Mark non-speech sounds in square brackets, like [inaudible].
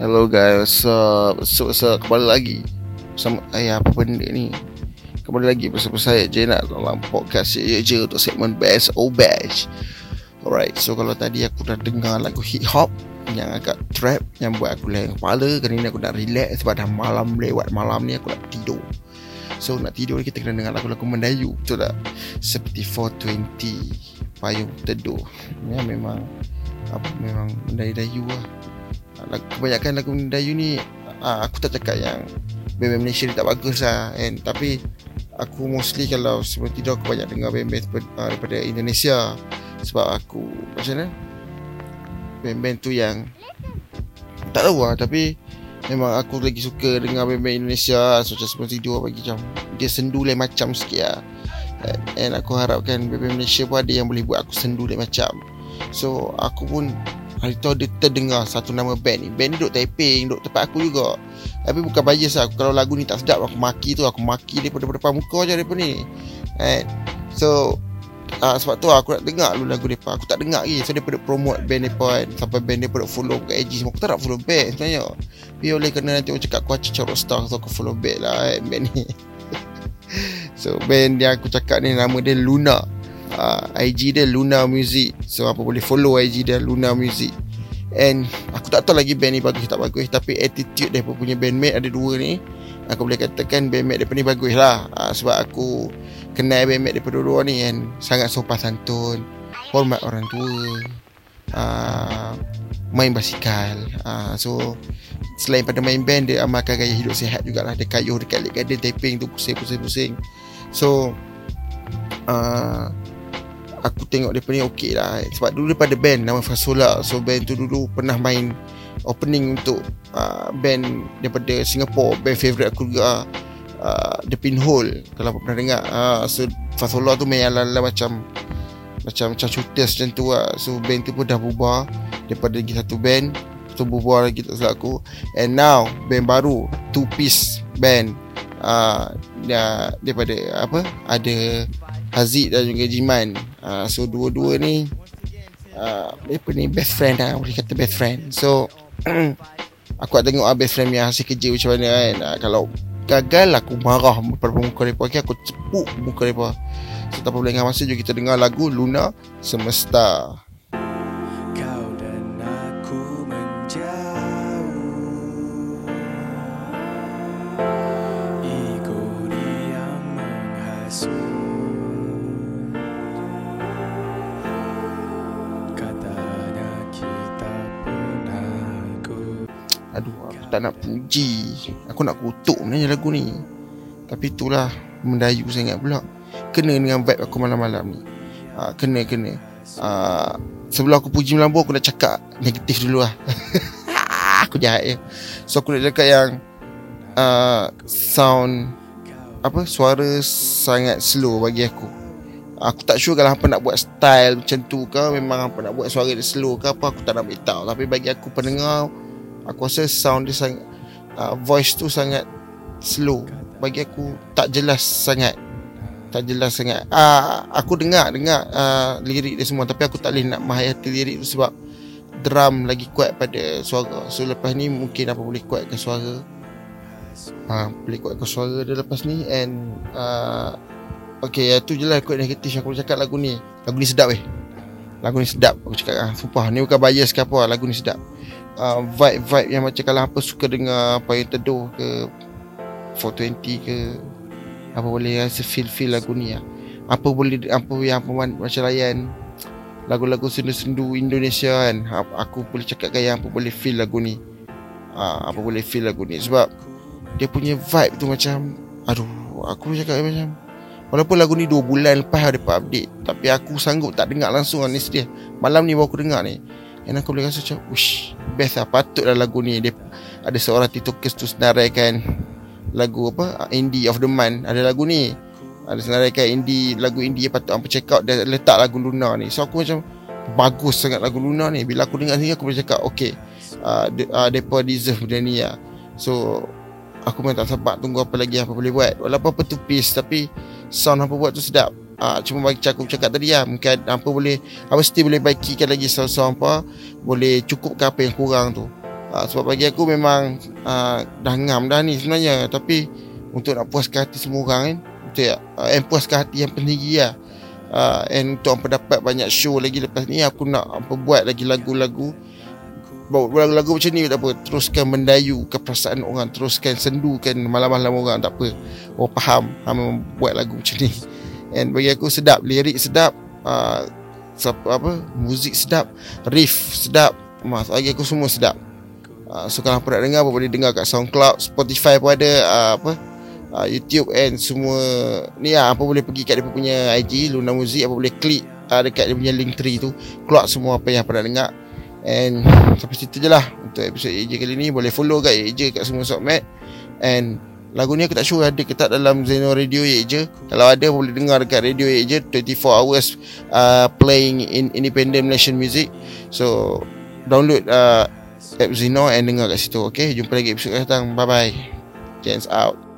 Hello guys, uh, so, so kembali lagi sama ayah apa benda ni? Kembali lagi bersama saya Jenat dalam podcast Ye Je untuk segmen Best or Bash Alright, so kalau tadi aku dah dengar lagu hip hop yang agak trap yang buat aku leng kepala Kali ni aku nak relax sebab dah malam lewat malam ni aku nak tidur. So nak tidur ni kita kena dengar lagu-lagu Mendayu Betul tak? Seperti 420 Payung Teduh. Ya memang apa Memang Mendayu-dayu lah kebanyakan lagu Melayu ni uh, aku tak cakap yang band Malaysia ni tak bagus lah kan tapi aku mostly kalau sebelum tidur aku banyak dengar band-band uh, daripada Indonesia. Sebab aku macam mana? Band-band tu yang tak tahu lah tapi memang aku lagi suka dengar band-band Indonesia so, macam sebelum tidur bagi macam dia sendu lain macam sikit lah. And aku harapkan band-band Malaysia pun ada yang boleh buat aku sendu lain macam. So aku pun Hari tu ada terdengar satu nama band ni. Band ni duduk typing Duduk tempat aku juga. Tapi bukan bias lah Kalau lagu ni tak sedap Aku maki tu Aku maki daripada depan muka je daripada ni. Right? So uh, Sebab tu aku nak dengar dulu lagu mereka Aku tak dengar lagi. So daripada promote band mereka kan. Sampai band mereka follow kat IG semua. Aku tak nak follow band sebenarnya. Tapi oleh kerana nanti orang cakap Aku acik corok star So aku follow band lah kan Band ni. [laughs] So band yang aku cakap ni Nama dia Luna uh, IG dia Luna Music. So apa boleh follow IG dia Luna Music. And aku tak tahu lagi band ni bagus tak bagus Tapi attitude dia punya bandmate ada dua ni. Aku boleh katakan bandmate dia ni bagus lah. Uh, Sebab aku kenal bandmate dia dua ni And sangat sopan santun Hormat orang tua. Uh, Main basikal. Uh, So Selain pada main band Dia amalkan gaya hidup sihat jugalah. Dia kayuh dekat Lake Garden Taping tu pusing-pusing-pusing. So uh, aku tengok dia ni okey lah. Sebab dulu daripada band nama Fasola. So band tu dulu pernah main opening untuk uh, band daripada Singapore. Band favourite aku juga uh, The Pinhole. Kalau pernah dengar. Uh, so Fasola tu main ala-ala macam macam shooters macam tu lah. So band tu pun dah bubar daripada lagi satu band. Tu bubar lagi tak salah aku. And now band baru two piece band. Uh, daripada apa? Ada Haziq dan juga Jiman uh, So dua-dua ni uh, Apa ni best friend lah Boleh kata best friend. So [clears throat] Aku nak tengok uh, best friend yang hasil kerja macam mana kan? Uh, Kalau gagal aku marah pada muka mereka okay, Aku cepuk muka mereka. So tak apa boleh dengan masa Jom kita dengar lagu Luna Semesta tak nak puji. Aku nak kutuk sebenarnya lagu ni. Tapi itulah Mendayu sangat pula. Kena dengan vibe aku malam-malam ni. Ha, Kena kena. Ha, Sebelum aku puji melambu Aku nak cakap negatif dulu lah. [laughs] Aku jahat ya So aku nak cakap yang uh, Sound Apa Suara sangat slow bagi aku. Aku tak sure kalau apa nak buat style macam tu ke Memang apa nak buat suara dia slow ke apa Aku tak nak beritahu. Tapi bagi aku pendengar Aku rasa sound dia sangat uh, Voice tu sangat Slow. Bagi aku Tak jelas sangat. Tak jelas sangat. Uh, Aku dengar Dengar uh, Lirik dia semua. Tapi aku tak boleh nak Menghayati lirik tu sebab Drum lagi kuat pada suara. So lepas ni Mungkin apa boleh kuatkan suara. Uh, Boleh kuatkan suara dia lepas ni. And uh, Okay ya tu je lah Kuat negatif Aku cakap lagu ni. Lagu ni sedap eh. Lagu ni sedap Aku cakap. Ah, Sumpah ni bukan bias ke apa Lagu ni sedap uh, vibe-vibe yang macam kalau apa suka dengar apa yang teduh ke 420 ke apa boleh rasa feel-feel lagu ni lah. Apa boleh apa yang apa macam layan lagu-lagu sendu-sendu Indonesia kan. Aku boleh cakap gaya apa boleh feel lagu ni. Uh, apa boleh feel lagu ni sebab dia punya vibe tu macam aduh aku cakap macam walaupun lagu ni 2 bulan lepas ada update tapi aku sanggup tak dengar langsung ni dia malam ni baru aku dengar ni And aku boleh rasa macam Ush Best lah. Patutlah lagu ni. Dia Ada seorang tiktokers tu Senaraikan Lagu apa? Indie of the month. Ada lagu ni. Ada senaraikan indie Lagu indie Patut apa check out. Dia letak lagu Luna ni. So aku macam Bagus sangat lagu Luna ni. Bila aku dengar sini Aku boleh cakap Okay uh, de, uh, deserve benda ni lah. So Aku memang tak sabar Tunggu apa lagi Apa boleh buat. Walaupun apa tu piece Tapi Sound apa buat tu sedap uh, cuma bagi aku cakap tadi lah mungkin apa boleh apa mesti boleh baikikan lagi sound-sound apa boleh cukup ke apa yang kurang tu. Uh, sebab bagi aku memang uh, dah ngam dah ni sebenarnya. Tapi untuk nak puaskan hati semua orang kan betul tak? Uh, and puaskan hati yang pentinggi lah. Uh, and untuk apa dapat banyak show lagi lepas ni aku nak apa buat lagi lagu-lagu. Lagu-lagu macam ni tak apa teruskan mendayu ke perasaan orang teruskan sendukan malam-malam orang tak apa. Orang faham hang buat lagu macam ni and bagi aku sedap lirik sedap uh, apa muzik sedap riff sedap mas bagi aku semua sedap. Uh, so kalau nak dengar boleh dengar kat SoundCloud Spotify pun ada uh, apa uh, YouTube and semua ni lah. Apa boleh pergi kat dia punya IG Luna Music apa boleh klik uh, dekat dia punya link tree tu. Keluar semua apa yang nak dengar. And Sampai situ je lah Untuk episod AJ kali ni. Boleh follow kat AJ Kat semua submat And Lagu ni aku tak sure Ada ke tak dalam Zeno Radio AJ Kalau ada boleh dengar Dekat radio AJ 24 hours uh, Playing in Independent Malaysian music. So Download uh, App Zeno And dengar kat situ Okay? Jumpa lagi episod akan datang. Bye bye Chance out